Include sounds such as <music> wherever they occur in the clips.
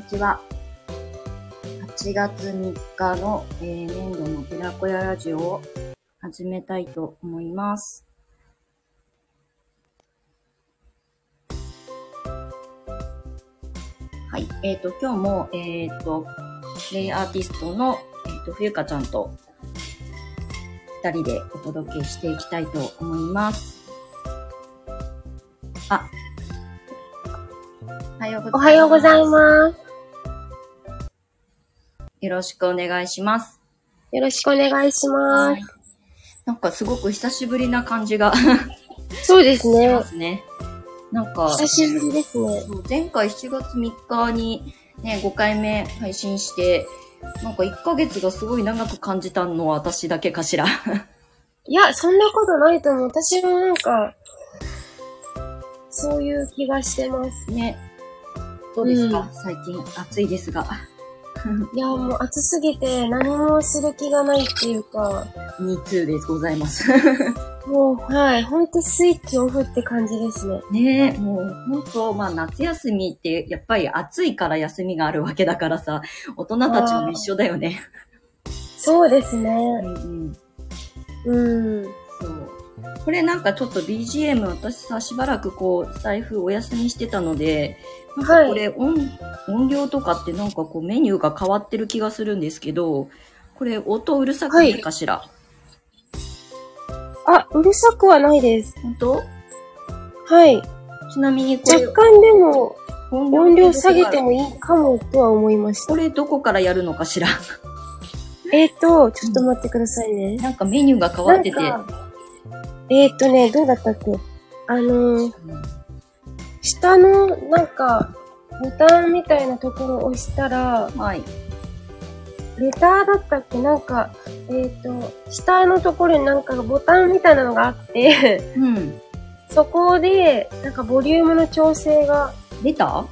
にちは。8月3日の、えー、年度の寺子屋ラジオを始めたいと思います。はい。えっ、と、今日も、えっ、と、レイアーティストの、えっ、と、冬香ちゃんと二人でお届けしていきたいと思います。あ、おはようございます。おはようございます。よろしくお願いします。よろしくお願いします。なんかすごく久しぶりな感じが <laughs> そうですしまね。すね。なんか、久しぶりですね。前回7月3日にね、5回目配信して、なんか1ヶ月がすごい長く感じたのは私だけかしら。<laughs> いや、そんなことないと思う。私もなんか、そういう気がしてます。ね。どうですか、うん最近暑いですが。<laughs> いや、もう暑すぎて何もする気がないっていうか、Me too でございます。<laughs> もう、はい、ほんとスイッチオフって感じですね。ねえ、もう本当、まあ夏休みってやっぱり暑いから休みがあるわけだからさ、大人たちも一緒だよね。そうですうね。んうん。うん。これなんかちょっと BGM 私さ、しばらくこう、スタイフお休みしてたので、なんかこれ音、音量とかってなんかこうメニューが変わってる気がするんですけど、これ音うるさくないかしら、あ、うるさくはないです。本当？はい。ちなみにこれ若干でも音音量下げても。もいいかもとは思いましたこ。れどこからやるのかしら？<laughs> えーと、ちょっと待ってくださいね。なんかメニューが変わってて。えーっとね、どうだったっけ？あのー、下の、なんか、ボタンみたいなところを押したら、はい。レターだったっけ？なんか、えーっと、下のところになんかボタンみたいなのがあって、うん。そこで、なんかボリュームの調整が、出た？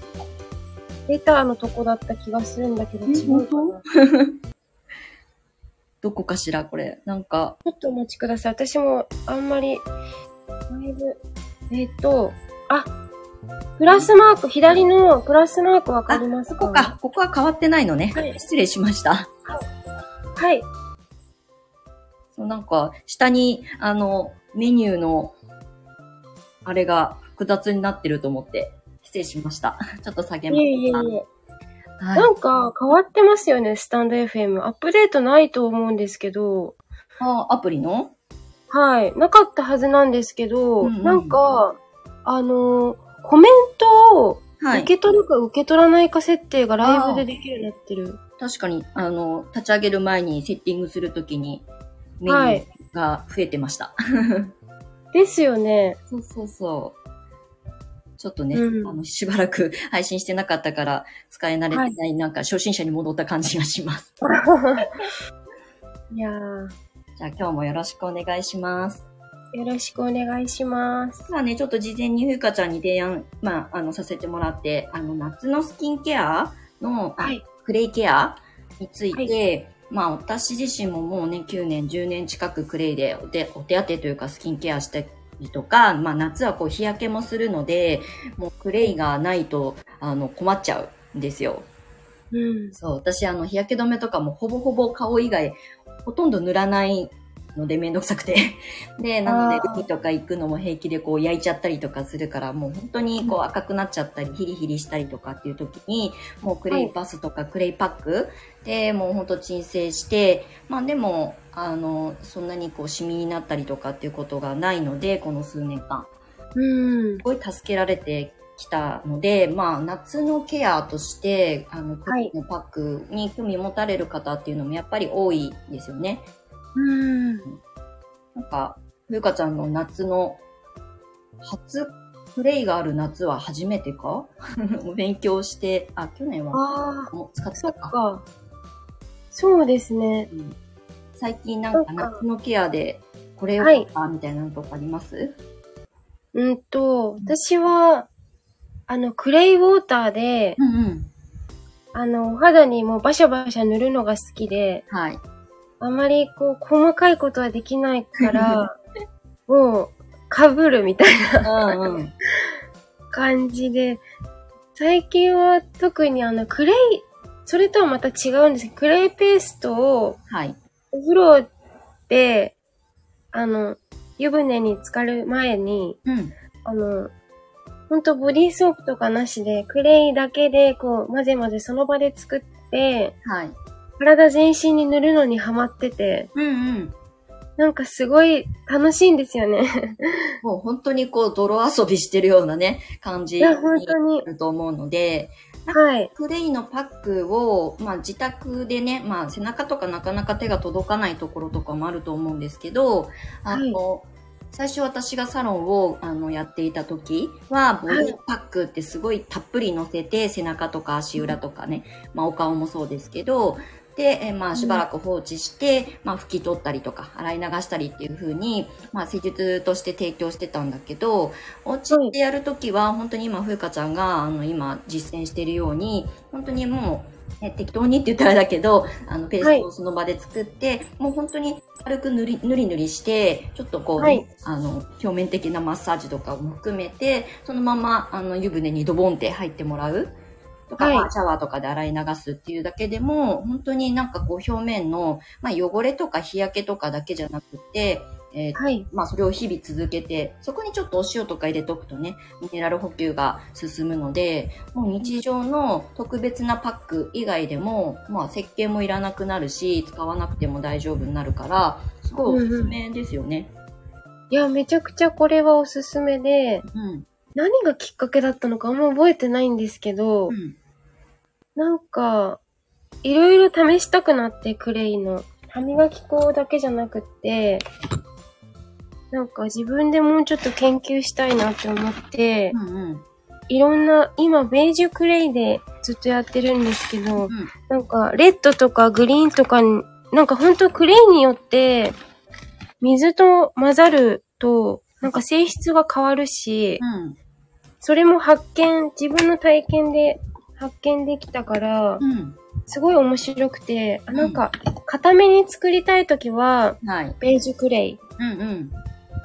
レターのとこだった気がするんだけど、え違うか本な。どこかしらこれ。なんか、ちょっとお待ちください。私もあんまり、だいぶ、えーっと、あ、プラスマーク、左のプラスマークわかりますか？ここか。ここは変わってないのね。はい失礼しました。はい。そう、なんか、下に、あの、メニューの、あれが複雑になってると思って、失礼しました。ちょっと下げます。いえいえいえ。は。ないんか変わってますよね、スタンド FM。アップデートないと思うんですけど、あ、アプリの？はい。なかったはずなんですけど、うんうんなんか、あのーコメントをはい。受け取るか受け取らないか設定がライブでできるようになってる。確かに、あの、立ち上げる前にセッティングするときに、メニューはいが増えてました。<laughs> ですよね。そうそうそう。ちょっとね、うんあの、しばらく <laughs> 配信してなかったから、使い慣れてない、なんか初心者に戻った感じがします。<laughs> いやー、じゃあ今日もよろしくお願いします。よろしくお願いします。まあね、ちょっと事前にふうかちゃんに提案、まあ、あの、させてもらって、あの、夏のスキンケアの、はい。クレイケアについて、まあ、私自身ももうね、9年、10年近くクレイでお手お手当てというかスキンケアしたりとか、まあ、夏はこう日焼けもするので、もうクレイがないと、あの、困っちゃうんですよ。うん。そう、私あの、日焼け止めとかもほぼほぼ顔以外、ほとんど塗らないのでめんどくさくて。<laughs> で、なので海とか行くのも平気でこう焼いちゃったりとかするから、もう本当にこう赤くなっちゃったり、ヒリヒリしたりとかっていう時に、もうクレイパスとかクレイパックでもう本当鎮静して、まあでも、あの、そんなにこうシミになったりとかっていうことがないので、この数年間。うんす。ごい助けられてきたので、まあ、夏のケアとして、あの、クリのパックに興味持たれる方っていうのもやっぱり多いですよね。うん。なんか、ふうかちゃんの夏の、初プレイがある夏は初めてか？<laughs> 勉強して、あ、去年はあもう使ってたか。っか。そうですね。うん最近なんか夏のケアで、これをはみたいなのとかあります、うんと、私は、あの、クレイウォーターで、うんうん。あの、お肌にもうバシャバシャ塗るのが好きで、はい。あまりこう、細かいことはできないから、<laughs> もう、被るみたいなうんうん。感じで最近は特にあの、クレイ、それとはまた違うんですけど、クレイペーストをはい。お風呂で、あの、湯船に浸かる前に、うん。あの、ほんとボディーソープとかなしで、クレイだけでこう、混ぜ混ぜその場で作って、はい。体全身に塗るのにハマってて、うんうん。なんかすごい楽しいんですよね。<laughs> もう本当にこう、泥遊びしてるようなね、感じにいや、本当にな。ると思うので、はい。クレイのパックを、まあ自宅でね、まあ背中とかなかなか手が届かないところとかもあると思うんですけど、あの、最初私がサロンをあのやっていた時は、ボディパックってすごいたっぷり乗せて、背中とか足裏とかね、まあお顔もそうですけど、で、えーまあしばらく放置して、まあ拭き取ったりとか、洗い流したりっていう風に、まあ施術として提供してたんだけど、お家でやるときは、本当に今、ふうかちゃんが、あの、今、実践しているように、本当にもう、ね、適当にって言ったらだけど、あの、ペーストをその場で作って、もう本当に軽く塗り、塗り塗りして、ちょっとこう、はい。あの、表面的なマッサージとかも含めて、そのまま、あの、湯船にドボンって入ってもらう。とか、はいまあシャワーとかで洗い流すっていうだけでも、本当になんかこう表面の、まあ汚れとか日焼けとかだけじゃなくて、えーはい。まあそれを日々続けて、そこにちょっとお塩とか入れとくとね、ミネラル補給が進むので、もう日常の特別なパック以外でも、まあ石鹸もいらなくなるし、使わなくても大丈夫になるから、すごいおすすめですよね。いや、めちゃくちゃこれはおすすめで、うん。何がきっかけだったのかあんま覚えてないんですけど、うん。なんか、いろいろ試したくなって、クレイの。歯磨き粉だけじゃなくって、なんか自分でもうちょっと研究したいなって思って、うんうん。いろんな、今ベージュクレイでずっとやってるんですけど、うん。なんかレッドとかグリーンとかに、なんかほんとクレイによって、水と混ざると、なんか性質が変わるし、うん。それも発見、自分の体験で発見できたから、うん。すごい面白くて、あうんなんか、固めに作りたいときは、はい。ベージュクレイ。うんうん。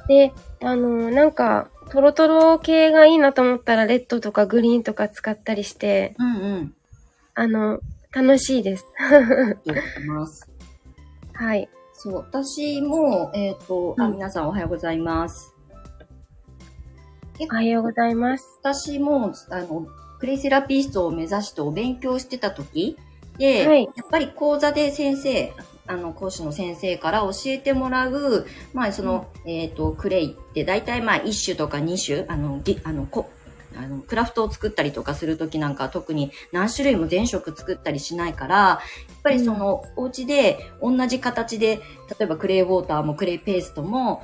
で、あのなんか、トロトロ系がいいなと思ったら、レッドとかグリーンとか使ったりして、うんうん。あの、楽しいです。ます。はい。そう、私も、えっ、と、あ、うん皆さんおはようございます。おはようございます。私も、あの、クレイセラピストを目指してお勉強してた時で、はい。やっぱり講座で先生、あの、講師の先生から教えてもらう、まあ、その、えっ、と、クレイって大体まあ、1種とか2種、あの、ぎあの、こあの、クラフトを作ったりとかするときなんかは特に何種類も全色作ったりしないから、やっぱりその、お家で同じ形で、例えばクレイウォーターもクレイペーストも、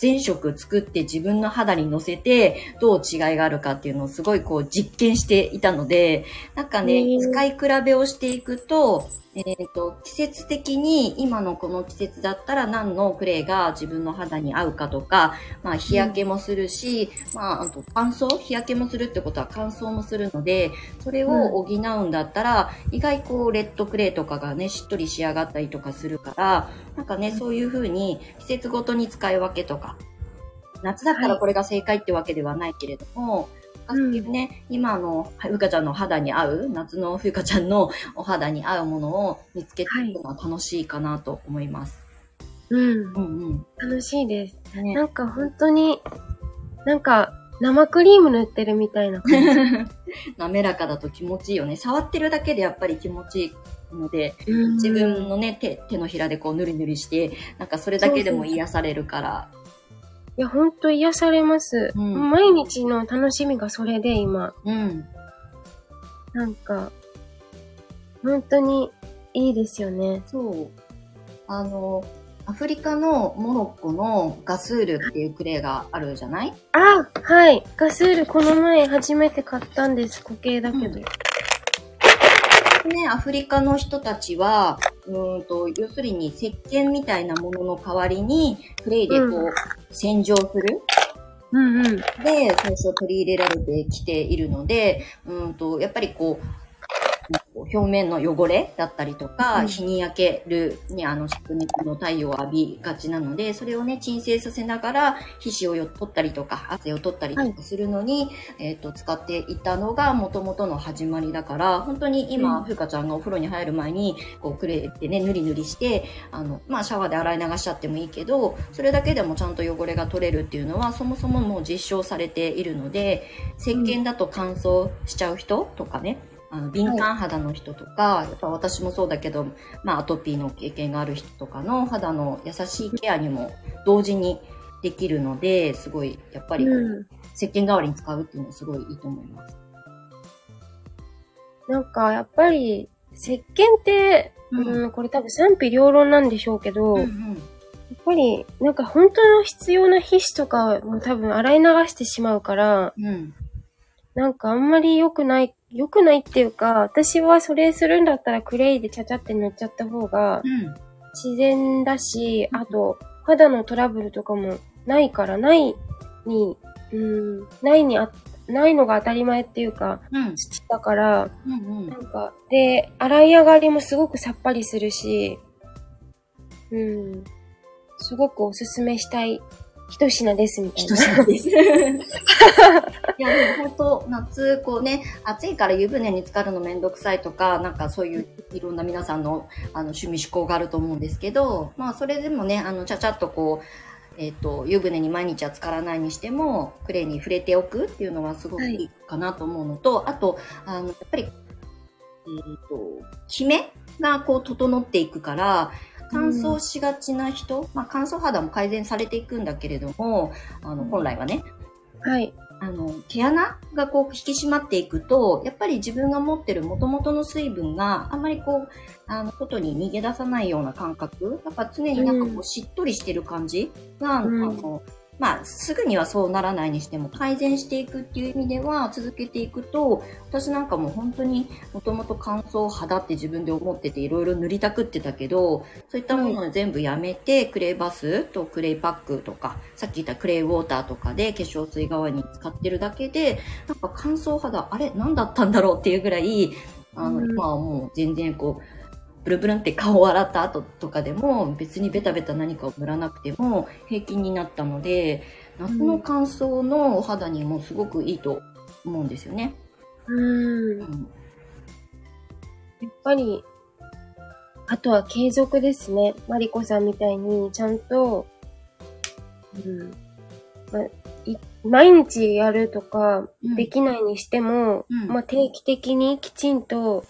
全色作って自分の肌に乗せてどう違いがあるかっていうのをすごいこう実験していたので、なんかね、使い比べをしていくと、えっ、と、季節的に今のこの季節だったら何のクレイが自分の肌に合うかとか、まあ日焼けもするし、まああと乾燥？日焼けもするってことは乾燥もするので、それを補うんだったら、意外こうレッドクレイとかがね、しっとり仕上がったりとかするから、なんかね、そういう風に季節ごとに使い分けとか、夏だったらこれが正解ってわけではないけれども、そういうね、今のふうかちゃんの肌に合う、夏のふうかちゃんのお肌に合うものを見つけていくのは楽しいかなと思います。うん。うん楽しいです。うん。ねなんか本当に、なんか、生クリーム塗ってるみたいな感じ。<laughs> 滑らかだと気持ちいいよね。触ってるだけでやっぱり気持ちいいので、うん自分のね、手、手のひらでこうぬりぬりして、なんかそれだけでも癒されるから。いや、ほんと癒されます。うん毎日の楽しみがそれで今。うん。なんか、本当にいいですよね。そう。あの、アフリカのモロッコのガスールっていうクレイがあるじゃない？あはい。ガスールこの前初めて買ったんです。固形だけど。うんね、アフリカの人たちは、うーんと、要するに石鹸みたいなものの代わりに、クレイでこう、うん洗浄するうんうん。で、最初取り入れられてきているので、うーんと、やっぱりこう、表面の汚れだったりとか、うん。日に焼ける、ね、あの、灼熱の太陽を浴びがちなので、それをね、鎮静させながら、皮脂をよ取ったりとか、汗を取ったりとかするのに、えっ、と、使っていたのが元々の始まりだから、本当に今、うん。ふうかちゃんがお風呂に入る前に、こう、クレイでね、ぬりぬりして、あの、まあ、シャワーで洗い流しちゃってもいいけど、それだけでもちゃんと汚れが取れるっていうのは、そもそももう実証されているので、石鹸だと乾燥しちゃう人とかね、あの敏感肌の人とか、やっぱ私もそうだけど、まあ、アトピーの経験がある人とかの肌の優しいケアにも同時にできるので、すごい、やっぱり、うん。石鹸代わりに使うっていうのはすごいいいと思います。なんか、やっぱり、石鹸って、うんうん、これ多分賛否両論なんでしょうけど、やっうんぱり、なんか本当の必要な皮脂とかも多分洗い流してしまうから、うん。うん。なんかあんまり良くない、良くないっていうか、私はそれするんだったらクレイでちゃちゃって塗っちゃった方がうん。自然だし、あと、肌のトラブルとかもないから、ないに、うん、ないにあ、ないのが当たり前っていうか、うん。土だから、うん。うんなんか、で、洗い上がりもすごくさっぱりするし、うん、すごくおすすめしたい一品ですみたい一な。品です。<laughs> いや、でも本当、夏、こうね、暑いから湯船に浸かるのめんどくさいとか、なんかそういういろんな皆さんのあの趣味嗜好があると思うんですけど、まあそれでもね、あの、ちゃちゃっとこう、えっ、と、湯船に毎日は浸からないにしても、クレイに触れておくっていうのはすごくいいかなと思うのと、あと、あの、やっぱり、えっ、と、キメがこう整っていくから、乾燥しがちな人、まあ乾燥肌も改善されていくんだけれども、あの、本来はね、はい。あの、毛穴がこう引き締まっていくと、やっぱり自分が持ってる元々の水分があんまりこう、あの、外に逃げ出さないような感覚、やっぱ常になんかこううしっとりしてる感じが、うん。あの、まあ、すぐにはそうならないにしても改善していくっていう意味では続けていくと、私なんかもう本当にもともと乾燥肌って自分で思ってていろいろ塗りたくってたけど、そういったものを全部やめて、クレイバスとクレイパックとか、さっき言ったクレイウォーターとかで化粧水代わりに使ってるだけで、なんか乾燥肌、あれ何だったんだろうっていうぐらい、あの、うん。今はもう全然こう、ブルブルンって顔を洗った後とかでも別にベタベタ何かを塗らなくても平均になったので、夏の乾燥のお肌にもすごくいいと思うんですよね。うん。ん。っぱり、あとは継続ですね。マリコさんみたいに、ちゃんと、うん。まい毎日やるとか、うんできないにしても、うんまあ、定期的にきちんと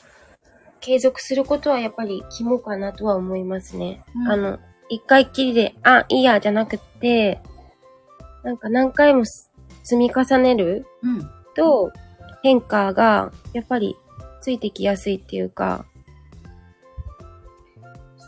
継続することはやっぱり肝かなとは思いますね。うんあの、一回きりで、あ、いいや、じゃなくって、なんか何回もす積み重ねるうん。と、変化がやっぱりついてきやすいっていうか、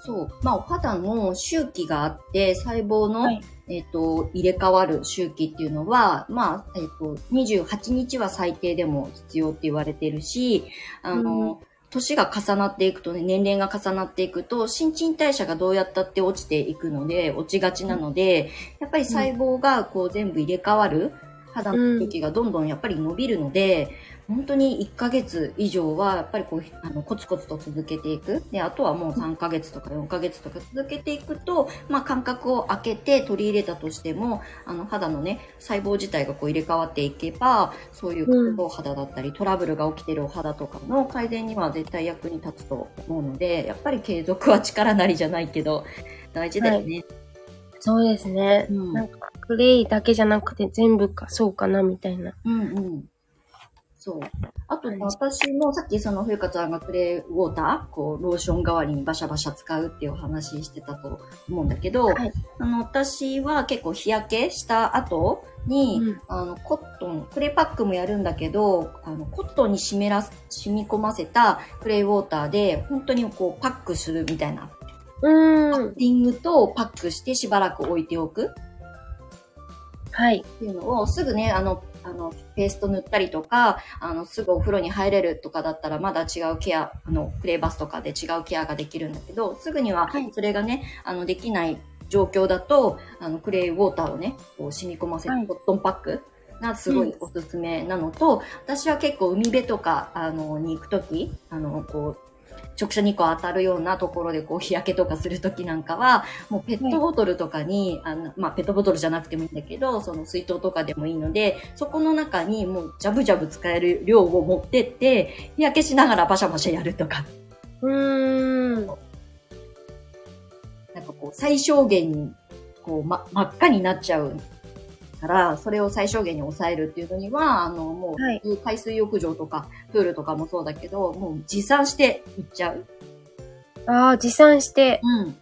そう。まあ、お肌の周期があって、細胞の、はいえっ、と、入れ替わる周期っていうのは、まあ、えっ、と、28日は最低でも必要って言われてるし、あの、年が重なっていくとね、年齢が重なっていくと、新陳代謝がどうやったって落ちていくので、落ちがちなので、やっぱり細胞がこう全部入れ替わる、肌の時期がどんどんやっぱり伸びるので、本当に1ヶ月以上はやっぱりこうあのコツコツと続けていく。で、あとはもう3ヶ月とか4ヶ月とか続けていくと、まあ間隔を空けて取り入れたとしても、あの肌のね、細胞自体がこう入れ替わっていけば、そういううんお肌だったり、トラブルが起きてるお肌とかの改善には絶対役に立つと思うので、やっぱり継続は力なりじゃないけど、大事だよね。そうですね。うんなんか、クレイだけじゃなくて全部か、そうかな、みたいな。うんうん。そう。あと、はい私もさっきその、ふゆかちゃんがクレイウォーター、こう、ローション代わりにバシャバシャ使うっていうお話してたと思うんだけど、はいあの、私は結構日焼けした後に、うんあの、コットン、クレイパックもやるんだけど、あの、コットンに湿らす、染み込ませたクレイウォーターで、本当にこう、パックするみたいな。うーん。リングとパックしてしばらく置いておく。はい。っていうのをすぐね、あの、あの、ペースト塗ったりとか、あの、すぐお風呂に入れるとかだったら、まだ違うケア、あの、クレイバスとかで違うケアができるんだけど、すぐにははい、それがね、あの、できない状況だと、あの、クレイウォーターをね、こう染み込ませる、はい。コットンパックがすごいおすすめなのと、私は結構海辺とか、あの、に行くとき、あの、こう、直射日光当たるようなところでこう日焼けとかするときなんかは、もうペットボトルとかに、あの、まあ、ペットボトルじゃなくてもいいんだけど、その水筒とかでもいいので、そこの中にもうジャブジャブ使える量を持ってって、日焼けしながらバシャバシャやるとか、うーん。なんかこう、最小限に、こう、ま、真っ赤になっちゃうから、それを最小限に抑えるっていうのには、あの、もう、はい海水浴場とか、プールとかもそうだけど、もう持参していっちゃう。ああ、持参して。うん。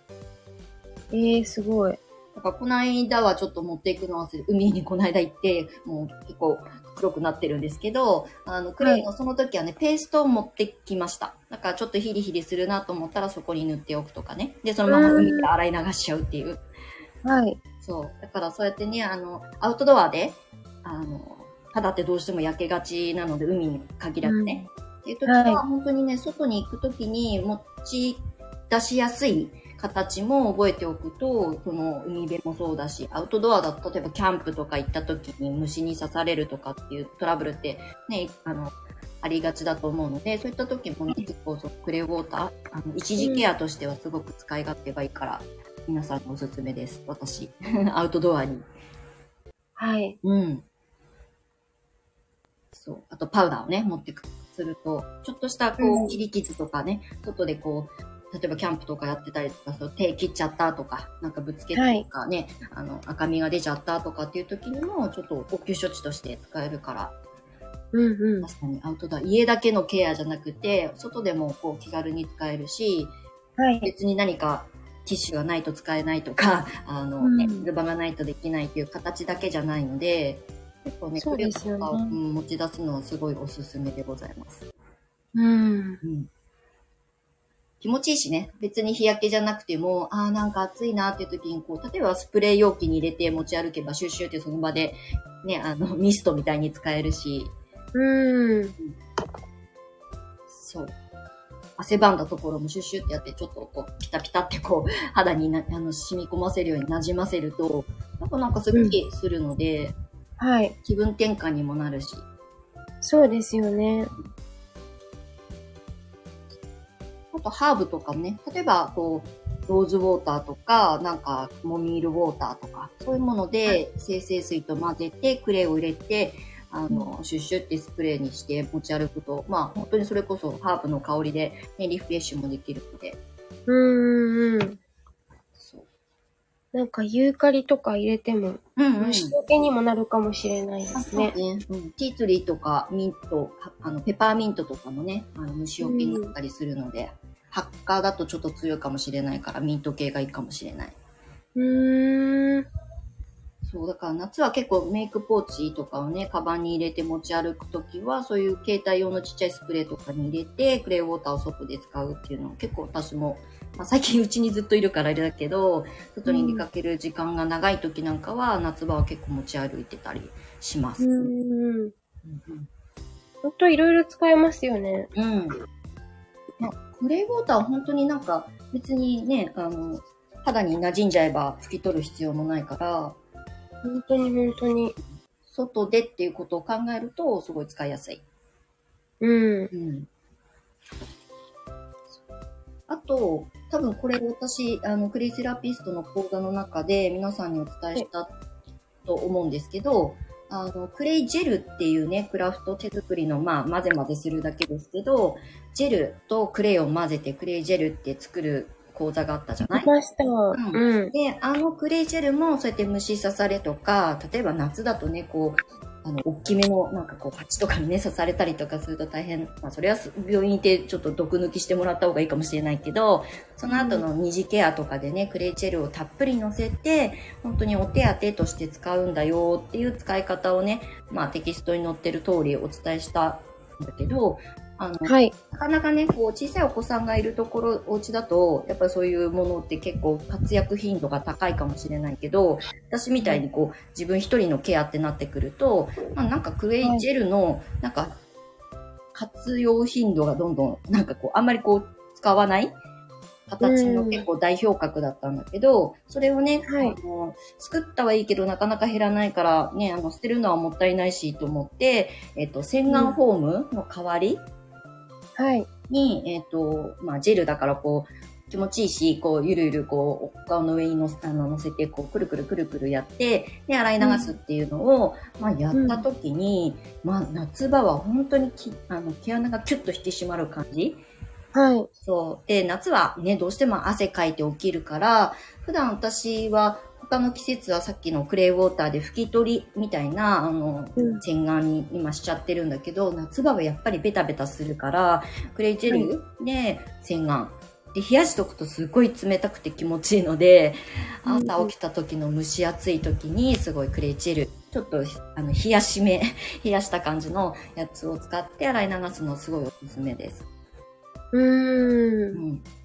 ええー、すごい。だから、この間はちょっと持っていくの忘れ、海にこの間行って、もう結構黒くなってるんですけど、あの、クレイのその時はね、ペーストを持ってきました。だからちょっとヒリヒリするなと思ったらそこに塗っておくとかね。で、そのまま海で洗い流しちゃうっていう。はい。そう。だからそうやってね、あの、アウトドアで、あの、肌ってどうしても焼けがちなので、海に限らずね。っていう時は、はい本当にね、外に行く時に持ち出しやすい形も覚えておくと、その海辺もそうだし、アウトドアだと、例えばキャンプとか行った時に虫に刺されるとかっていうトラブルってね、あの、ありがちだと思うので、そういった時もね、結構そうクレーウォーター、あの、一時ケアとしてはすごく使い勝手がいいから、皆さんにおすすめです。私。<laughs> アウトドアに。はい。うん。そう。あと、パウダーをね、持ってく、すると、ちょっとした、こうんう、切り傷とかね、外でこう、例えばキャンプとかやってたりとか、そう手切っちゃったとか、なんかぶつけたとかね、あの、赤みが出ちゃったとかっていう時にも、ちょっと応急処置として使えるから、うんうん。確かにアウトドア、家だけのケアじゃなくて、外でもこう気軽に使えるし、はい。別に何かティッシュがないと使えないとか、あの、ね、うん水場がないとできないっていう形だけじゃないので、結構ね、クレヨンとかをうん、持ち出すのはすごいおすすめでございます。うん。うん。気持ちいいしね、別に日焼けじゃなくても、ああ、なんか暑いなっていう時に、こう、例えばスプレー容器に入れて持ち歩けば、シュッシュってその場で、ね、あの、ミストみたいに使えるし、うん。そう。汗ばんだところもシュッシュってやって、ちょっとこう、ピタピタってこう、肌にな、あの、染み込ませるように馴染ませると、なんかなんかすっきりするので、はい。気分転換にもなるし。そうですよね。あと、ハーブとかもね、例えば、こう、ローズウォーターとか、なんか、モミールウォーターとか、そういうもので、生成水と混ぜて、クレイを入れて、あの、シュッシュってスプレーにして持ち歩くと、まあ、本当にそれこそハーブの香りで、ね、リフレッシュもできるので、うんうん。そう。なんかユーカリとか入れても、うんうん。虫除けにもなるかもしれないであすね。そうね。うん。ティーツリーとかミント、はあの、ペパーミントとかもね、あの、虫除けになったりするので、ハッカーだとちょっと強いかもしれないから、ミント系がいいかもしれない。うーん。そう、だから夏は結構メイクポーチとかをね、カバンに入れて持ち歩くときは、そういう携帯用のちっちゃいスプレーとかに入れて、クレイウォーターを外で使うっていうのを結構私も、まあ、最近うちにずっといるからあれだけど、外に出かける時間が長い時なんかは、夏場は結構持ち歩いてたりします。ううんん。ほんといろいろ使えますよね。うん。まあ、クレイウォーターは本当になんか別にね、あの、肌に馴染んじゃえば拭き取る必要もないから、本当に本当に。外でっていうことを考えるとすごい使いやすい。うん。うん。あと、多分これ私、あの、クレイセラピストの講座の中で皆さんにお伝えしたと思うんですけど、あの、クレイジェルっていうね、クラフト手作りの、まあ、混ぜ混ぜするだけですけど、ジェルとクレイを混ぜてクレイジェルって作る講座があったじゃない？いました。んうん。で、あのクレイジェルもそうやって虫刺されとか、例えば夏だとね、こう、あの、大きめの、なんかこう、ハチとかにね、刺されたりとかすると大変、まあ、それはす病院行ってちょっと毒抜きしてもらった方がいいかもしれないけど、その後の二次ケアとかでね、クレイジェルをたっぷり乗せて、本当にお手当として使うんだよっていう使い方をね、まあ、テキストに載ってる通りお伝えしたんだけど、あの、はい。なかなかね、こう、小さいお子さんがいるところ、お家だと、やっぱりそういうものって結構活躍頻度が高いかもしれないけど、私みたいにこう、自分一人のケアってなってくると、まあなんかクレイジェルの、なんか、活用頻度がどんどん、なんかこう、あんまりこう、使わない形の結構代表格だったんだけど、それをね、はいあの作ったはいいけどなかなか減らないから、ね、あの、捨てるのはもったいないしと思って、えっと、洗顔フォームの代わりはい。に、えっと、まあ、ジェルだからこう、気持ちいいし、こう、ゆるゆる、こう、お顔の上にのあの乗せて、こう、くるくるくるくるやって、で、洗い流すっていうのを、まあ、やった時に、まあ、夏場は本当にき、あの、毛穴がキュッと引き締まる感じはい。そう。で、夏はね、どうしても汗かいて起きるから、普段私は他の季節はさっきのクレイウォーターで拭き取りみたいな、あの、うん洗顔に今しちゃってるんだけど、夏場はやっぱりベタベタするから、クレイジェルで洗顔。で、冷やしとくとすごい冷たくて気持ちいいので、うん朝起きた時の蒸し暑い時にすごいクレイジェル、ちょっとあの冷やしめ、<laughs> 冷やした感じのやつを使って洗い流すのすごいおすすめです。うー。うんん。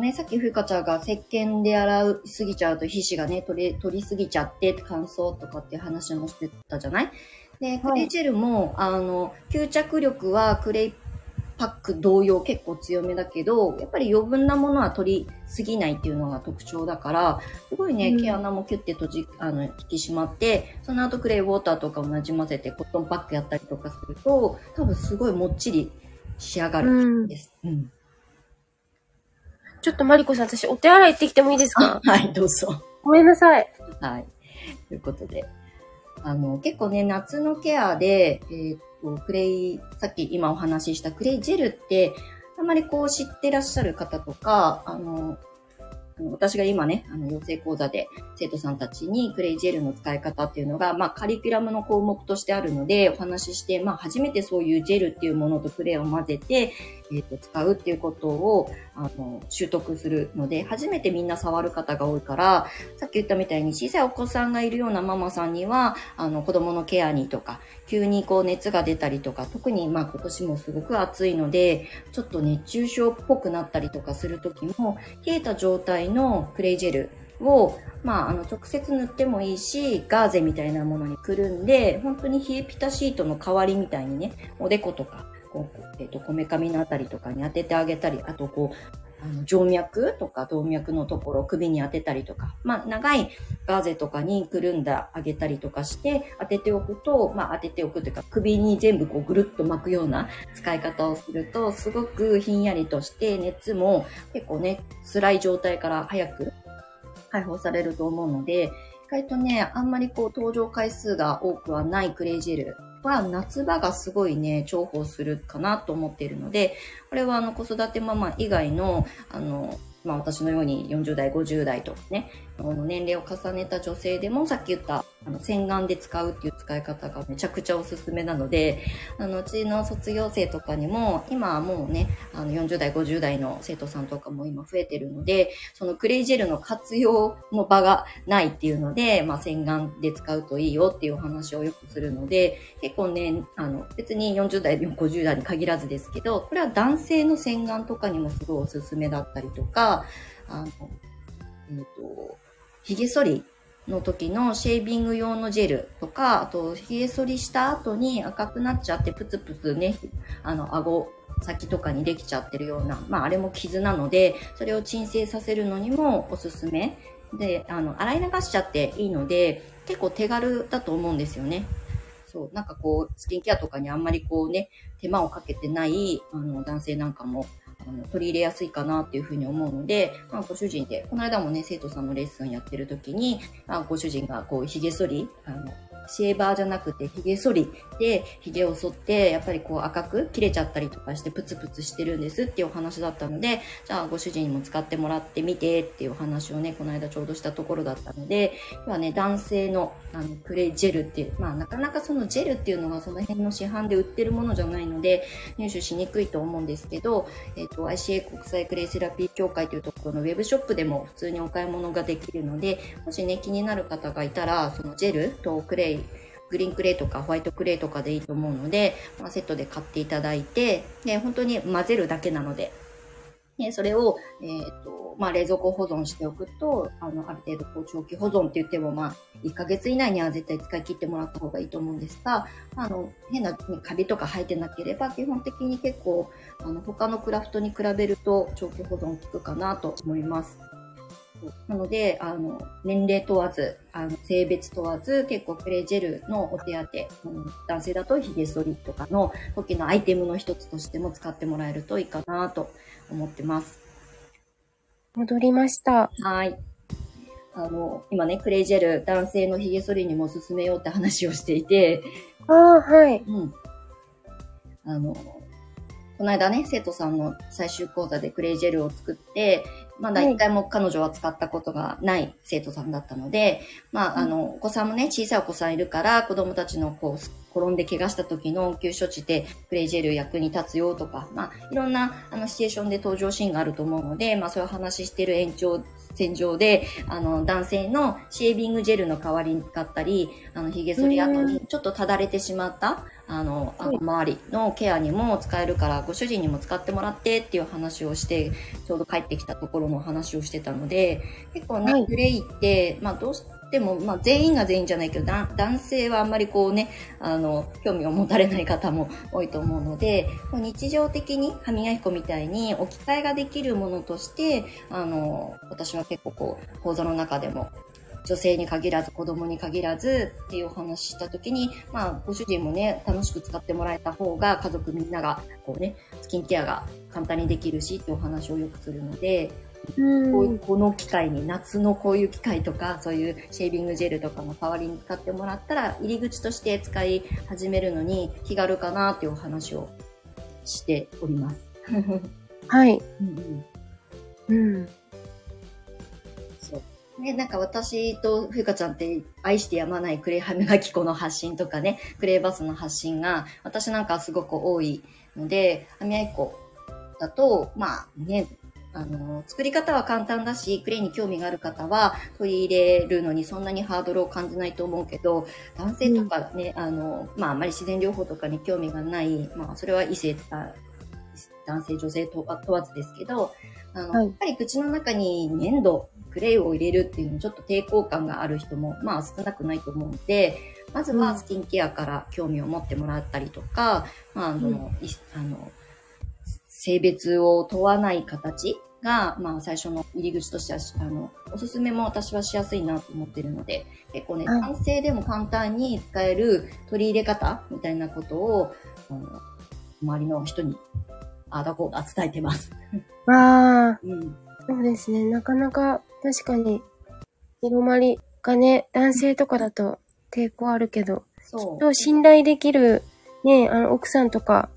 ね、さっきふうかちゃんが石鹸で洗うすぎちゃうと皮脂がね、取れ、取りすぎちゃって乾燥とかっていう話もしてたじゃない？で、クレイジェルも、あの、吸着力はクレイパック同様結構強めだけど、やっぱり余分なものは取りすぎないっていうのが特徴だから、すごいね、うん毛穴もキュッて閉じ、あの、引き締まって、その後クレイウォーターとかをなじませてコットンパックやったりとかすると、多分すごいもっちり仕上がるうんんです。うん。ちょっとマリコさん、私お手洗い行ってきてもいいですか？<laughs> はい、どうぞ。ごめんなさい。はい。ということで。あの、結構ね、夏のケアで、えーっと、クレイ、さっき今お話ししたクレイジェルって、あまりこう知ってらっしゃる方とか、あの、あの私が今ね、あの、養成講座で生徒さんたちにクレイジェルの使い方っていうのが、まあ、カリキュラムの項目としてあるので、お話しして、まあ、初めてそういうジェルっていうものとクレイを混ぜて、えっ、と、使うっていうことを、あの、習得するので、初めてみんな触る方が多いから、さっき言ったみたいに小さいお子さんがいるようなママさんには、あの、子供のケアにとか、急にこう熱が出たりとか、特にまあ今年もすごく暑いので、ちょっと熱中症っぽくなったりとかするときも、冷えた状態のクレイジェルを、まあ、あの、直接塗ってもいいし、ガーゼみたいなものにくるんで、本当に冷えピタシートの代わりみたいにね、おでことか、こう、えっ、と、こめかみのあたりとかに当ててあげたり、あとこう、あの静脈とか動脈のところ首に当てたりとか、まあ、長いガーゼとかにくるんであげたりとかして、当てておくと、まあ、当てておくというか、首に全部こうぐるっと巻くような使い方をすると、すごくひんやりとして、熱も結構ね、辛い状態から早く解放されると思うので、意外とね、あんまりこう登場回数が多くはないクレイジェルは夏場がすごいね、重宝するかなと思っているので、これはあの子育てママ以外の、あの、まあ私のように40代、50代とかね、あの年齢を重ねた女性でもさっき言ったあの洗顔で使うっていう使い方がめちゃくちゃおすすめなので、あのうちの卒業生とかにも今はもうね、あの40代、50代の生徒さんとかも今増えてるので、そのクレイジェルの活用の場がないっていうので、まあ洗顔で使うといいよっていうお話をよくするので、結構ね、あの別に40代、50代に限らずですけど、これは男性の洗顔とかにもすごいおすすめだったりとか、あの、えっ、と、髭剃りの時のシェービング用のジェルとか、あと、髭剃りした後に赤くなっちゃってプツプツね、あの、顎先とかにできちゃってるような、まあ、あれも傷なので、それを鎮静させるのにもおすすめ。で、あの、洗い流しちゃっていいので、結構手軽だと思うんですよね。そう、なんかこう、スキンケアとかにあんまりこうね、手間をかけてない、あの、男性なんかも、あの取り入れやすいかなっていうふうに思うので、まあ、ご主人で、この間もね、生徒さんのレッスンやってる時に、まあ、ご主人がこう、髭剃り、あの、シェーバーじゃなくて髭剃りで髭を剃ってやっぱりこう赤く切れちゃったりとかしてプツプツしてるんですっていうお話だったのでじゃあご主人にも使ってもらってみてっていうお話をねこの間ちょうどしたところだったので今日はね男性のあのクレイジェルっていうまあなかなかそのジェルっていうのがその辺の市販で売ってるものじゃないので入手しにくいと思うんですけど、えっ、と ICA 国際クレイセラピー協会というところのウェブショップでも普通にお買い物ができるのでもしね気になる方がいたらそのジェルとクレイグリーンクレイとかホワイトクレイとかでいいと思うので、まあ、セットで買っていただいて、で、本当に混ぜるだけなので、えそれを、えっ、と、まあ、冷蔵庫保存しておくと、あの、ある程度、こう、長期保存って言っても、まあ、1ヶ月以内には絶対使い切ってもらった方がいいと思うんですが、あの、変なカビとか生えてなければ、基本的に結構、あの、他のクラフトに比べると、長期保存効くかなと思います。なので、あの、年齢問わず、あの、性別問わず、結構クレイジェルのお手当、うん、男性だとヒゲ剃りとかの時のアイテムの一つとしても使ってもらえるといいかなと思ってます。戻りました。はい。あの、今ね、クレイジェル、男性の髭剃りにも勧めようって話をしていて。ああ、はい。うん。あの、この間ね、生徒さんの最終講座でクレイジェルを作って、まだ一回も彼女は使ったことがない生徒さんだったので、まあ、あの、お子さんもね、小さいお子さんいるから、子供たちのこう、転んで怪我した時の応急処置でクレイジェル役に立つよとか、まあ、いろんなあのシチュエーションで登場シーンがあると思うので、まあ、そういう話してる延長線上で、あの、男性のシェービングジェルの代わりに使ったり、あの、髭剃り後にちょっとただれてしまった、あの、あの周りのケアにも使えるから、ご主人にも使ってもらってっていう話をして、ちょうど帰ってきたところの話をしてたので、結構ね、グレイって、まあどうしても、まあ全員が全員じゃないけど、男性はあんまりこうね、あの、興味を持たれない方も多いと思うので、日常的に歯磨き粉みたいに置き換えができるものとして、あの、私は結構こう、講座の中でも女性に限らず子供に限らずっていうお話した時に、まあ、ご主人もね、楽しく使ってもらえた方が家族みんなが、こうね、スキンケアが簡単にできるしってお話をよくするので、こうこの機会に、夏のこういう機会とか、そういうシェービングジェルとかの代わりに使ってもらったら、入り口として使い始めるのに気軽かなっていうお話をしております。はい。うん、うん。うんね、なんか私とふゆかちゃんって愛してやまないクレイ歯磨き粉の発信とかね、クレイバスの発信が私なんかすごく多いので、歯磨き粉だと、まあね、あの、作り方は簡単だし、クレイに興味がある方は取り入れるのにそんなにハードルを感じないと思うけど、男性とかね、うん、あの、まああんまり自然療法とかに興味がない、まあそれは異性、男性、女性問わずですけど、あの、はい、やっぱり口の中に粘土クレイを入れるっていうのちょっと抵抗感がある人も、まあ少なくないと思うので、まずはスキンケアから興味を持ってもらったりとか、うん、まああの、うん、あの、性別を問わない形が、まあ最初の入り口としては、あの、おすすめも私はしやすいなと思ってるので、結構ね、男性でも簡単に使える取り入れ方みたいなことを、あの周りの人に、あだこうだ伝えてます。ああ、うん。そうですね。なかなか確かに、広まりがね、男性とかだと抵抗あるけど、そう。と信頼できる、ね、あの、奥さんとか、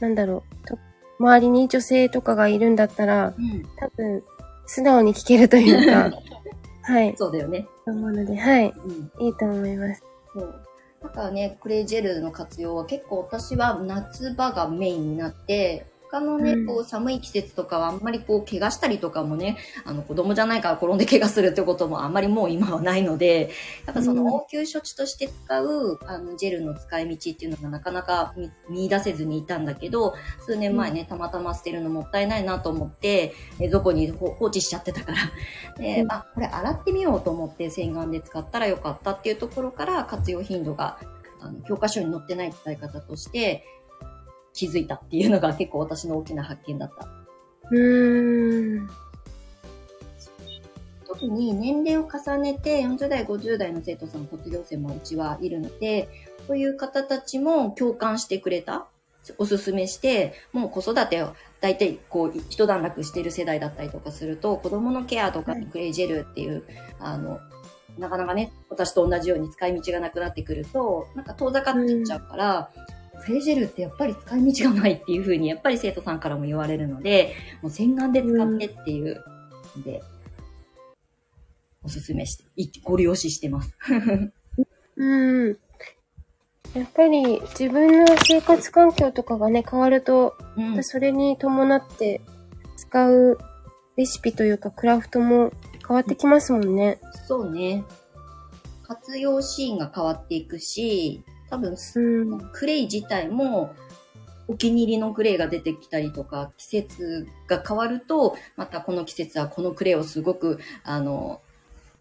なんだろう、と周りに女性とかがいるんだったら、うん、多分、素直に聞けるというか、<laughs> はい。そうだよね。と思うので、はい。うん、いいと思います。そう。だからね、クレイジェルの活用は結構私は夏場がメインになって、他のね、こう寒い季節とかはあんまりこう怪我したりとかもね、あの子供じゃないから転んで怪我するってこともあんまりもう今はないので、やっぱその応急処置として使うあのジェルの使い道っていうのがなかなか見出せずにいたんだけど、数年前ね、たまたま捨てるのもったいないなと思って、えどこに放置しちゃってたから。で、あ、これ洗ってみようと思って洗顔で使ったらよかったっていうところから活用頻度があの教科書に載ってない使い方として、気づいたっていうのが結構私の大きな発見だった。うーん。特に年齢を重ねて40代、50代の生徒さん、卒業生もうちはいるので、そういう方たちも共感してくれた。おすすめして、もう子育てを大体こう一段落している世代だったりとかすると、子供のケアとかにクレイジェルっていう、あの、なかなかね、私と同じように使い道がなくなってくると、なんか遠ざかっていっちゃうから、フェイジェルってやっぱり使い道がないっていうふうに、やっぱり生徒さんからも言われるので、もう洗顔で使ってっていう、ん、で、おすすめして、ご利用ししてます。うん。やっぱり自分の生活環境とかがね、変わると、うん、それに伴って使うレシピというかクラフトも変わってきますもんね。そうね。活用シーンが変わっていくし、多分、うん、クレイ自体も、お気に入りのクレイが出てきたりとか、季節が変わると、またこの季節はこのクレイをすごく、あの、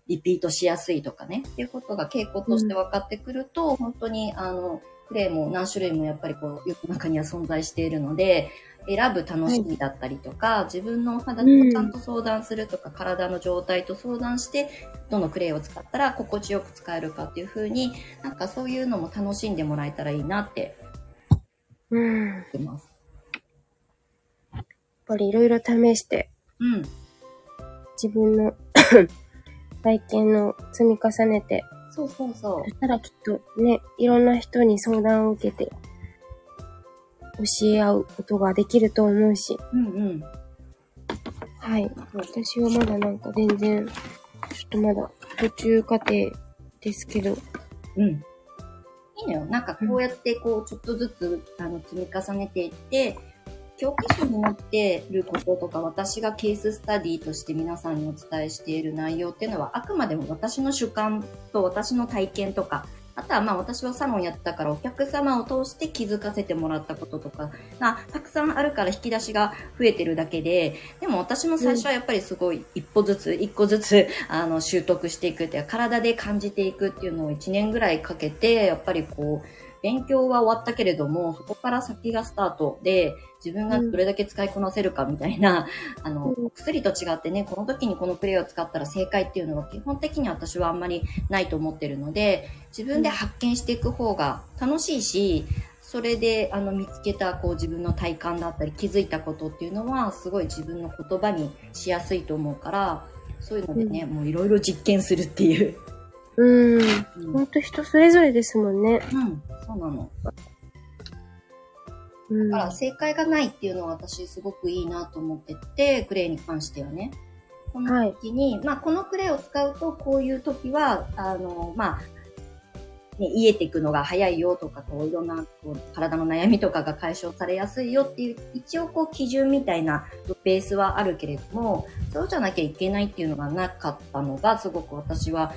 リピートしやすいとかね、っていうことが傾向として分かってくると、うん、本当に、あの、クレイも何種類もやっぱりこう、世の中には存在しているので、選ぶ楽しみだったりとか、はい、自分の肌とちゃんと相談するとか、うん、体の状態と相談して、どのクレイを使ったら心地よく使えるかっていう風に、なんかそういうのも楽しんでもらえたらいいなってうん。やっぱりいろいろ試して、うん。自分の <coughs> 体験を積み重ねて、そうそうそう。そしたらきっとね、いろんな人に相談を受けて、教え合うことができると思うし。うんうん。はい。私はまだなんか全然、ちょっとまだ途中過程ですけど。うん。いいのよ。なんかこうやってこう、ちょっとずつ、あの、積み重ねていって、教科書になっていることとか、私がケーススタディとして皆さんにお伝えしている内容っていうのは、あくまでも私の主観と私の体験とか、あとはまあ私はサロンやったからお客様を通して気づかせてもらったこととかがたくさんあるから引き出しが増えてるだけで、でも私も最初はやっぱりすごい一歩ずつ、一個ずつあの習得していくっていう体で感じていくっていうのを1年ぐらいかけて、やっぱりこう、勉強は終わったけれども、そこから先がスタートで、自分がどれだけ使いこなせるかみたいな、<laughs> うん、あの、薬と違ってね、この時にこのプレイを使ったら正解っていうのは基本的に私はあんまりないと思ってるので、自分で発見していく方が楽しいし、それであの見つけたこう自分の体感だったり気づいたことっていうのはすごい自分の言葉にしやすいと思うからそういうのでね、うん、もういろいろ実験するっていううん。ほんと人それぞれですもんね。うん。そうなの。だから正解がないっていうのは私すごくいいなと思ってて、クレイに関してはね。この時に、はい、まあこのクレイを使うとこういう時は、あの、まあ、ね、癒えていくのが早いよとか、こういろんなこう体の悩みとかが解消されやすいよっていう、一応こう基準みたいなベースはあるけれども、そうじゃなきゃいけないっていうのがなかったのが、すごく私は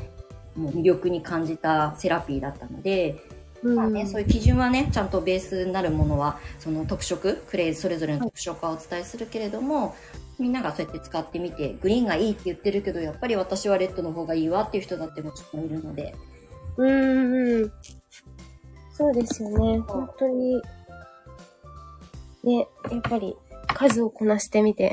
もう魅力に感じたセラピーだったので、うん、まあね、そういう基準はね、ちゃんとベースになるものは、その特色、クレイそれぞれの特色はお伝えするけれども、みんながそうやって使ってみて、グリーンがいいって言ってるけど、やっぱり私はレッドの方がいいわっていう人だってもちろんいるので。うんうん。そうですよね。本当に。ね、やっぱり数をこなしてみて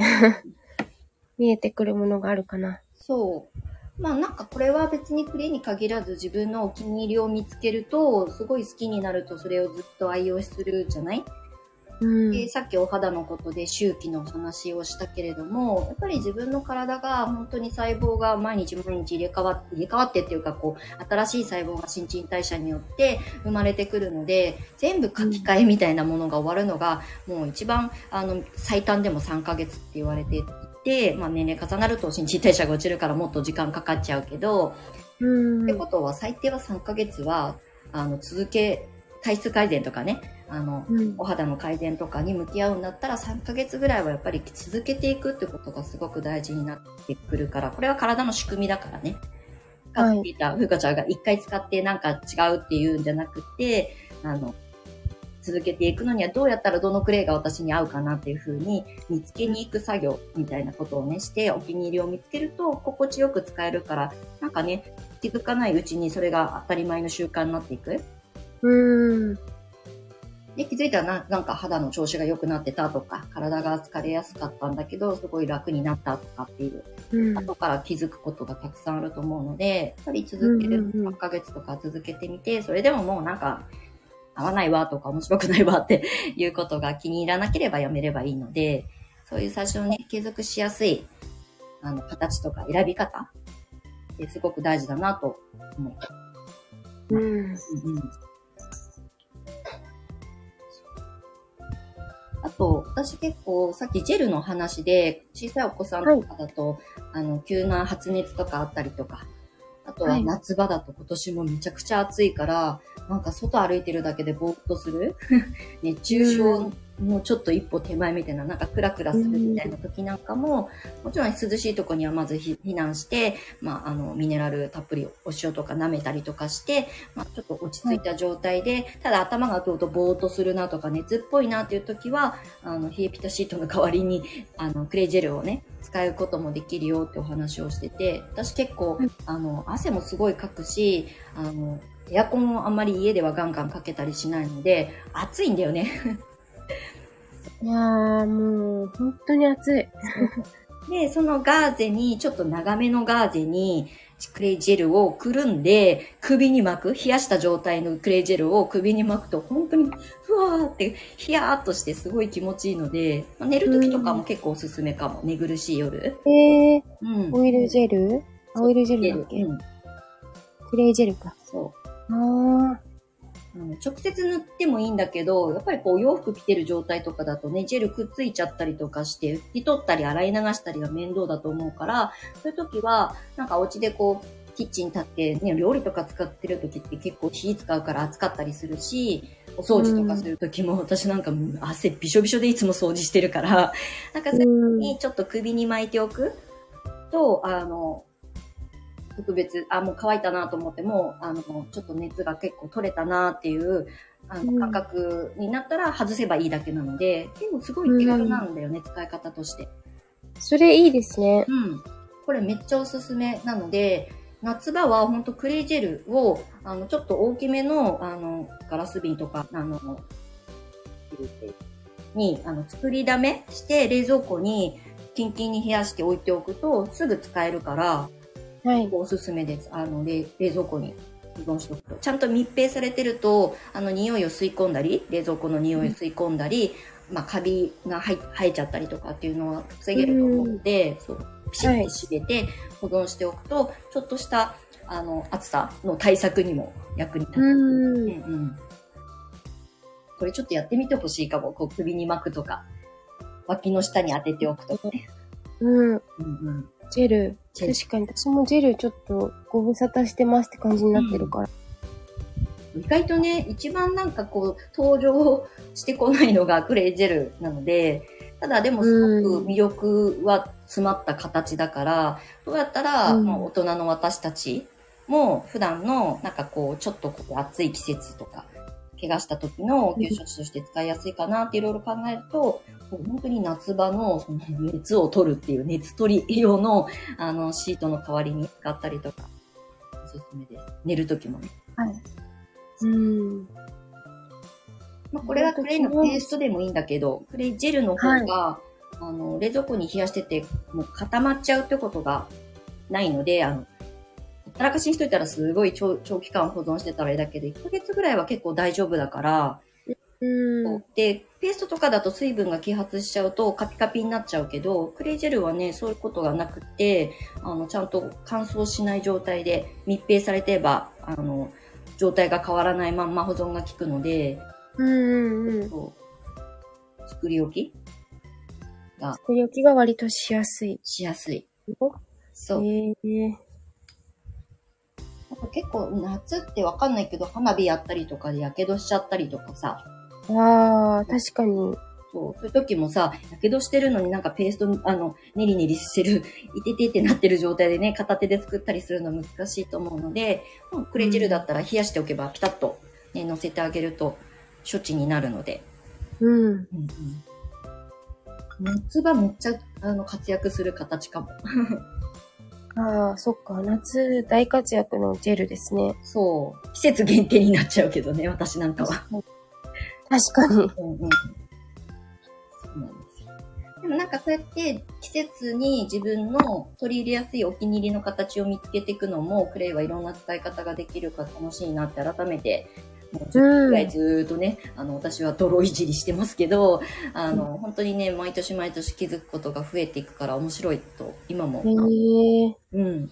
<laughs> 見えてくるものがあるかな。そう。まあなんかこれは別にプレイに限らず自分のお気に入りを見つけると、すごい好きになるとそれをずっと愛用するじゃない？うん、でさっきお肌のことで周期の話をしたけれども、やっぱり自分の体が本当に細胞が毎日毎日入れ替わって、入れ替わってっていうかこう、新しい細胞が新陳代謝によって生まれてくるので、全部書き換えみたいなものが終わるのが、もう一番、あの、最短でも3ヶ月って言われてて、まあ、年齢重なると新陳代謝が落ちるからもっと時間かかっちゃうけど、うん。ってことは最低は3ヶ月は、あの、続け、体質改善とかね、あの、うん、お肌の改善とかに向き合うんだったら3ヶ月ぐらいはやっぱり続けていくってことがすごく大事になってくるから、これは体の仕組みだからね。使っていた、ふうかちゃんが一回使ってなんか違うっていうんじゃなくて、あの、続けていくのにはどうやったらどのクレイが私に合うかなっていう風に見つけに行く作業みたいなことをねしてお気に入りを見つけると心地よく使えるからなんかね気づかないうちにそれが当たり前の習慣になっていく。うん。で、気づいたらななんか肌の調子が良くなってたとか、体が疲れやすかったんだけど、すごい楽になったとかっていう、うん、後から気づくことがたくさんあると思うので、やっぱり続ける、8ヶ月とか続けてみて、それでももうなんか、合わないわとか面白くないわって <laughs> いうことが気に入らなければやめればいいので、そういう最初のね、継続しやすい、あの、形とか選び方ってすごく大事だなと思って。うん。うん、あと、私結構、さっきジェルの話で、小さいお子さんとかだと、はい、あの、急な発熱とかあったりとか、あとは夏場だと今年もめちゃくちゃ暑いから、なんか外歩いてるだけでぼーっとする。<laughs> 熱中症もうちょっと一歩手前みたいな、なんかクラクラするみたいな時なんかも、もちろん涼しいとこにはまず避難して、まあ、あの、ミネラルたっぷりお塩とか舐めたりとかして、まあ、ちょっと落ち着いた状態で、はい、ただ頭がとうとぼーっとするなとか熱っぽいなっていう時は、あの、冷えピタシートの代わりに、あの、クレイジェルをね、使うこともできるよってお話をしてて、私結構、あの、汗もすごいかくし、あの、エアコンをあんまり家ではガンガンかけたりしないので、暑いんだよねいやー、もう、本当に暑い。で、そのガーゼに、ちょっと長めのガーゼに、クレイジェルをくるんで、首に巻く、冷やした状態のクレイジェルを首に巻くと、本当に、ふわーって、ヒヤーっとしてすごい気持ちいいので、まあ、寝る時とかも結構おすすめかも。寝苦しい夜。えー、うん。オイルジェル？オイルジェルだっけ、うん、クレイジェルか。そう。ああ。直接塗ってもいいんだけど、やっぱりこう洋服着てる状態とかだとね、ジェルくっついちゃったりとかして、拭き取ったり洗い流したりが面倒だと思うから、そういう時は、なんかお家でこう、キッチン立ってね、料理とか使ってる時って結構火使うから暑かったりするし、お掃除とかする時も、私なんか汗びしょびしょでいつも掃除してるから、なんかそういうにちょっと首に巻いておくと、あの、特別、あ、もう乾いたなと思っても、あの、ちょっと熱が結構取れたなっていう、あの、感覚になったら外せばいいだけなので、結構すごい手軽なんだよね、うん、使い方として。それいいですね。うん。これめっちゃおすすめなので、夏場はほんとクレイジェルを、あの、ちょっと大きめの、あの、ガラス瓶とか、あの、に、あの、作りだめして冷蔵庫にキンキンに冷やして置いておくとすぐ使えるから、はい、おすすめです。あの冷冷蔵庫に保存しておくと。ちゃんと密閉されてると、あの匂いを吸い込んだり、冷蔵庫の匂いを吸い込んだり、うん、まあカビが生えちゃったりとかっていうのは防げると思うので、そうピシッと閉めて保存しておくと、はい、ちょっとしたあの暑さの対策にも役に立つ。うんうん、これちょっとやってみてほしいかも。こう首に巻くとか、脇の下に当てておくとね。うん。うんうんジェル。確かに、私もジェルちょっとご無沙汰してますって感じになってるから。うん、意外とね、一番なんかこう、登場してこないのがクレイジェルなので、ただでもすごく魅力は詰まった形だから、どうやったら、うん、大人の私たちも普段のなんかこう、ちょっとこう暑い季節とか、怪我した時の応急処置として使いやすいかなっていろいろ考えると、本当に夏場のその熱を取るっていう熱取り用のあのシートの代わりに使ったりとか、おすすめです。寝る時もね。はい。うん。まあ、これはクレイのペーストでもいいんだけど、クレイジェルの方が、はい、あの、冷蔵庫に冷やしてて、もう固まっちゃうってことがないので、あの、たらかしにしといたらすごい長長期間保存してたらいいだけで、1ヶ月ぐらいは結構大丈夫だから、うん、で、ペーストとかだと水分が揮発しちゃうとカピカピになっちゃうけど、クレイジェルはね、そういうことがなくて、あの、ちゃんと乾燥しない状態で密閉されてれば、あの、状態が変わらないまんま保存が効くので、うんうんうん。作り置きが。作り置きが割としやすい。しやすい。そう。えー、結構夏ってわかんないけど、花火やったりとかで火傷しちゃったりとかさ、ああ、確かに。そう、そういう時もさ、やけどしてるのになんかペースト、あの、ネリネリしてる、いててってなってる状態でね、片手で作ったりするの難しいと思うので、もうクレジルだったら冷やしておけばピタッとね、乗せてあげると処置になるので。うん。うんうん夏場めっちゃあの活躍する形かも。<laughs> ああ、そっか。夏大活躍のジェルですね。そう。季節限定になっちゃうけどね、私なんかは。確かに。うんうん。そうなんですよ。でもなんかそうやって季節に自分の取り入れやすいお気に入りの形を見つけていくのも、クレイはいろんな使い方ができるから楽しいなって改めてもう10分くらいずっとね、うん、あの、私は泥いじりしてますけど、あの、うん、本当にね、毎年毎年気づくことが増えていくから面白いと、今も。へー。うん。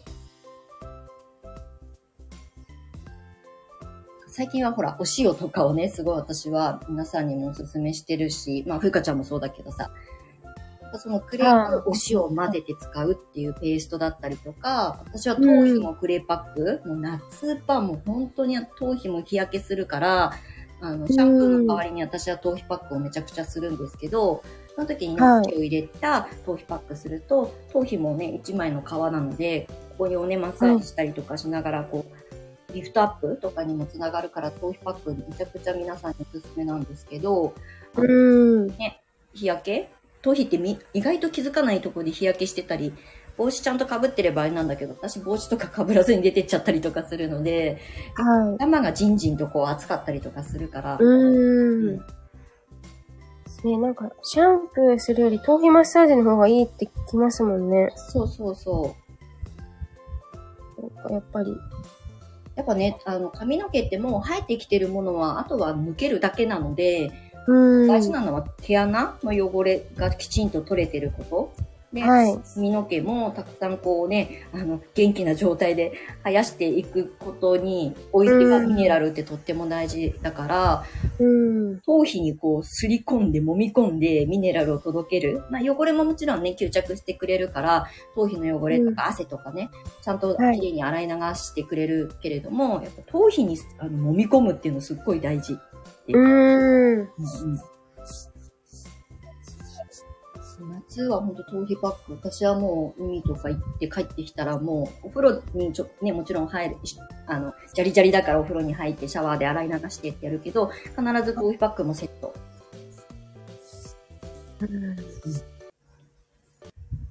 最近はほら、お塩とかをね、すごい私は皆さんにもおすすめしてるし、まあ、ふうかちゃんもそうだけどさ、そのクレープお塩を混ぜて使うっていうペーストだったりとか、私は頭皮もクレーパック、うん、もう夏場も本当に頭皮も日焼けするから、あの、シャンプーの代わりに私は頭皮パックをめちゃくちゃするんですけど、その時にナッを入れた頭皮パックすると、頭皮もね、一枚の皮なので、ここにおね、マッサージしたりとかしながら、こう、リフトアップとかにもつながるから、頭皮パックめちゃくちゃ皆さんにおすすめなんですけど、うん。ね、日焼け？頭皮ってみ意外と気づかないところで日焼けしてたり、帽子ちゃんと被ってればあれなんだけど、私帽子とか被らずに出てっちゃったりとかするので、は頭がじんじんとこう熱かったりとかするからい。、うーん。ね、なんか、シャンプーするより頭皮マッサージの方がいいって聞きますもんね。そうそうそう。やっぱり。やっぱね、あの、髪の毛ってもう生えてきてるものは、あとは抜けるだけなので、うん。大事なのは毛穴の汚れがきちんと取れてること。で、はい髪の毛もたくさんこうね、あの、元気な状態で生やしていくことに、オイルがうんミネラルってとっても大事だから、うん。頭皮にこう、すり込んで、揉み込んで、ミネラルを届ける。まあ、汚れももちろんね、吸着してくれるから、頭皮の汚れとか汗とかね、ちゃんとはいきれいに洗い流してくれるけれども、やっぱ頭皮にあの揉み込むっていうのすっごい大事。うーん。うんうん夏は本当頭皮パック。私はもう海とか行って帰ってきたらもうお風呂にちょね、もちろん入る、しあの、ジャリジャリだからお風呂に入ってシャワーで洗い流してってやるけど、必ず頭皮パックもセット。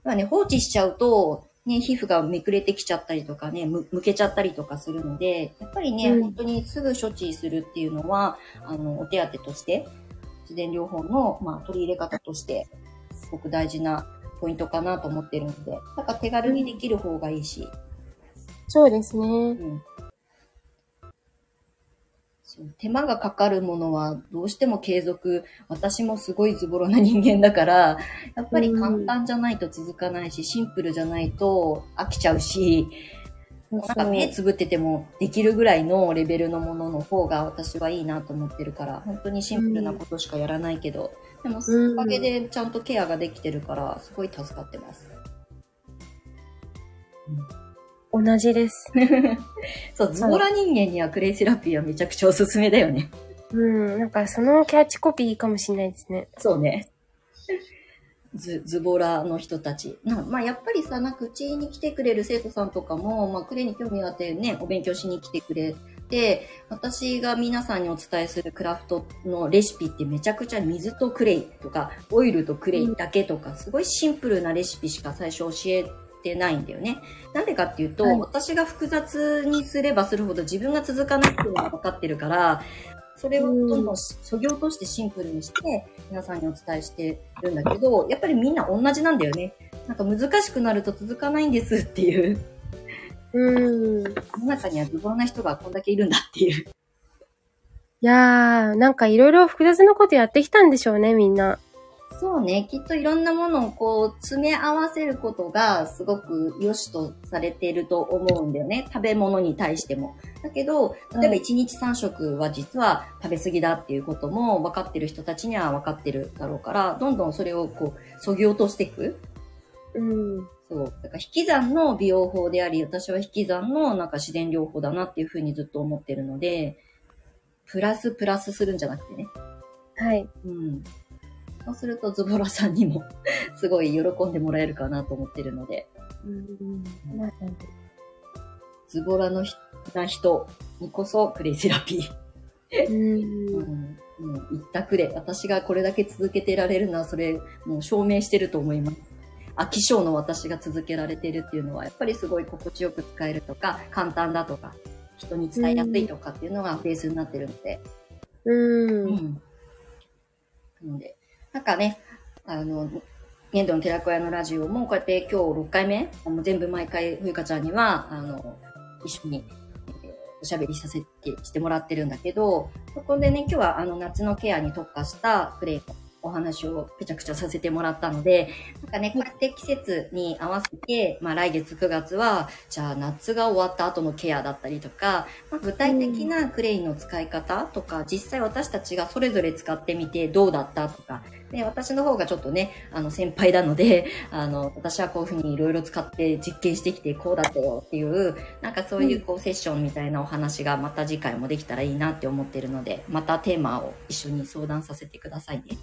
まあね、放置しちゃうと、ね、皮膚がめくれてきちゃったりとかね、む、むけちゃったりとかするので、やっぱりね、うん本当にすぐ処置するっていうのは、あの、お手当として、自然療法の、まあ、取り入れ方として、すごく大事なポイントかなと思ってるので、なんか手軽にできる方がいいし、そうですね。うん。手間がかかるものはどうしても継続、私もすごいズボロな人間だから、やっぱり簡単じゃないと続かないし、シンプルじゃないと飽きちゃうし、なんか目つぶっててもできるぐらいのレベルのものの方が私はいいなと思ってるから、本当にシンプルなことしかやらないけど、でも、うんおかげでちゃんとケアができてるから、すごい助かってます。同じです。<laughs> そう、ズボラ人間にはクレイセラピーはめちゃくちゃおすすめだよね。うん。なんかそのキャッチコピーかもしれないですね。そうね。ズ、ズボラの人たち。なまあ、やっぱりさ、なんかうちに来てくれる生徒さんとかも、まあ、クレイに興味があってね、お勉強しに来てくれて、私が皆さんにお伝えするクラフトのレシピってめちゃくちゃ水とクレイとか、オイルとクレイだけとか、すごいシンプルなレシピしか最初教えてないんだよね。なんでかっていうと、はい私が複雑にすればするほど自分が続かないっていうのが分かってるから、それをどんどんそぎ落としてシンプルにして、皆さんにお伝えしてるんだけど、やっぱりみんな同じなんだよね。なんか難しくなると続かないんですっていう。うん。い世の中にはズボラな人がこんだけいるんだっていう。やー、なんかいろいろ複雑なことやってきたんでしょうね、みんな。そうね。きっといろんなものをこう、詰め合わせることがすごく良しとされていると思うんだよね。食べ物に対しても。だけど、例えば1日3食は実は食べ過ぎだっていうことも分かってる人たちには分かってるだろうから、どんどんそれをこう、そぎ落としていく。うん。そう。だから引き算の美容法であり、私は引き算のなんか自然療法だなっていうふうにずっと思ってるので、プラスプラスするんじゃなくてね。はい。うん。そうするとズボラさんにも <laughs> すごい喜んでもらえるかなと思ってるので、うん。まあズボラのひな人にこそクレイセラピー。うん。うん。もう一択で、私がこれだけ続けてられるのはそれもう証明してると思います。飽き性の私が続けられてるっていうのは、やっぱりすごい心地よく使えるとか、簡単だとか、人に伝えやすいとかっていうのがベースになってるので、うん。うん。なので、なんかね、あの、粘土の寺子屋のラジオもこうやって今日6回目、あの全部毎回ふゆかちゃんには、あの、一緒に、えーおしゃべりさせて、してもらってるんだけど、そこでね、今日はあの夏のケアに特化したプレイお話をぺちゃくちゃさせてもらったので、なんかね、こうやって季節に合わせて、まあ来月9月は、じゃあ夏が終わった後のケアだったりとか、まあ、具体的なクレイの使い方とか、実際私たちがそれぞれ使ってみてどうだったとか、で、私の方がちょっとね、あの先輩なので、<laughs> あの、私はこういうふうにいろいろ使って実験してきてこうだったよっていう、なんかそういうこうセッションみたいなお話がまた次回もできたらいいなって思ってるので、またテーマを一緒に相談させてくださいね。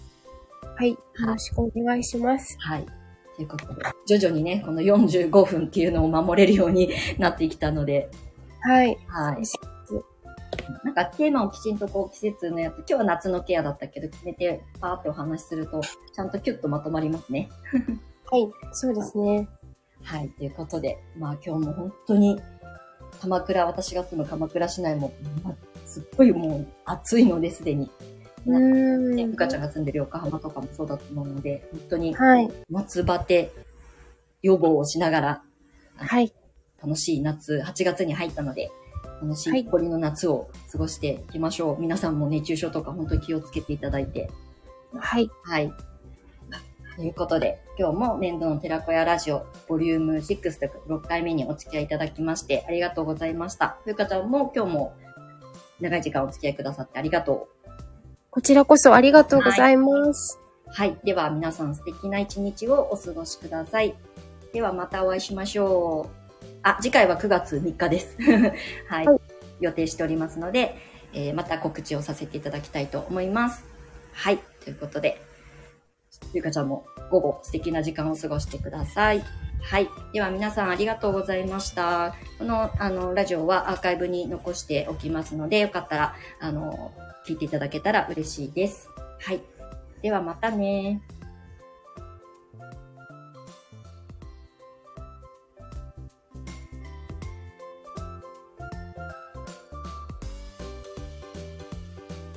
はい。よろしくお願いします。はい。ということで、徐々にね、この45分っていうのを守れるようになってきたので、はい。はいなんかテーマをきちんとこう季節のやつ、今日は夏のケアだったけど、決めてパーってお話しすると、ちゃんとキュッとまとまりますね。はい。そうですね。はい。ということで、まあ今日も本当に、鎌倉、私が住む鎌倉市内も、まあすっごいもう暑いのですでに。うーね、んふ。かちゃんが住んでる横浜とかもそうだと思うので、本当にはい。夏バテ予防をしながら、はい。楽しい夏、8月に入ったので、楽しい残りの夏を過ごしていきましょう。皆さんも熱中症とか本当に気をつけていただいて。はい。はい。ということで、今日も年度の寺子屋ラジオ、ボリューム6というか6回目にお付き合いいただきまして、ありがとうございました。ふうかちゃんも今日も長い時間お付き合いくださってありがとこちらこそありがとうございます。う。はい。では皆さん素敵な一日をお過ごしください。ではまたお会いしましょう。あ、次回は9月3日です。<laughs> はい、はい予定しておりますので、えーまた告知をさせていただきたいと思います。はい。ということで、ゆかちゃんも午後素敵な時間を過ごしてください。はい。では皆さんありがとうございました。この、あの、ラジオはアーカイブに残しておきますので、よかったら、あの、聞いていただけたら嬉しいです。はい。ではまたね。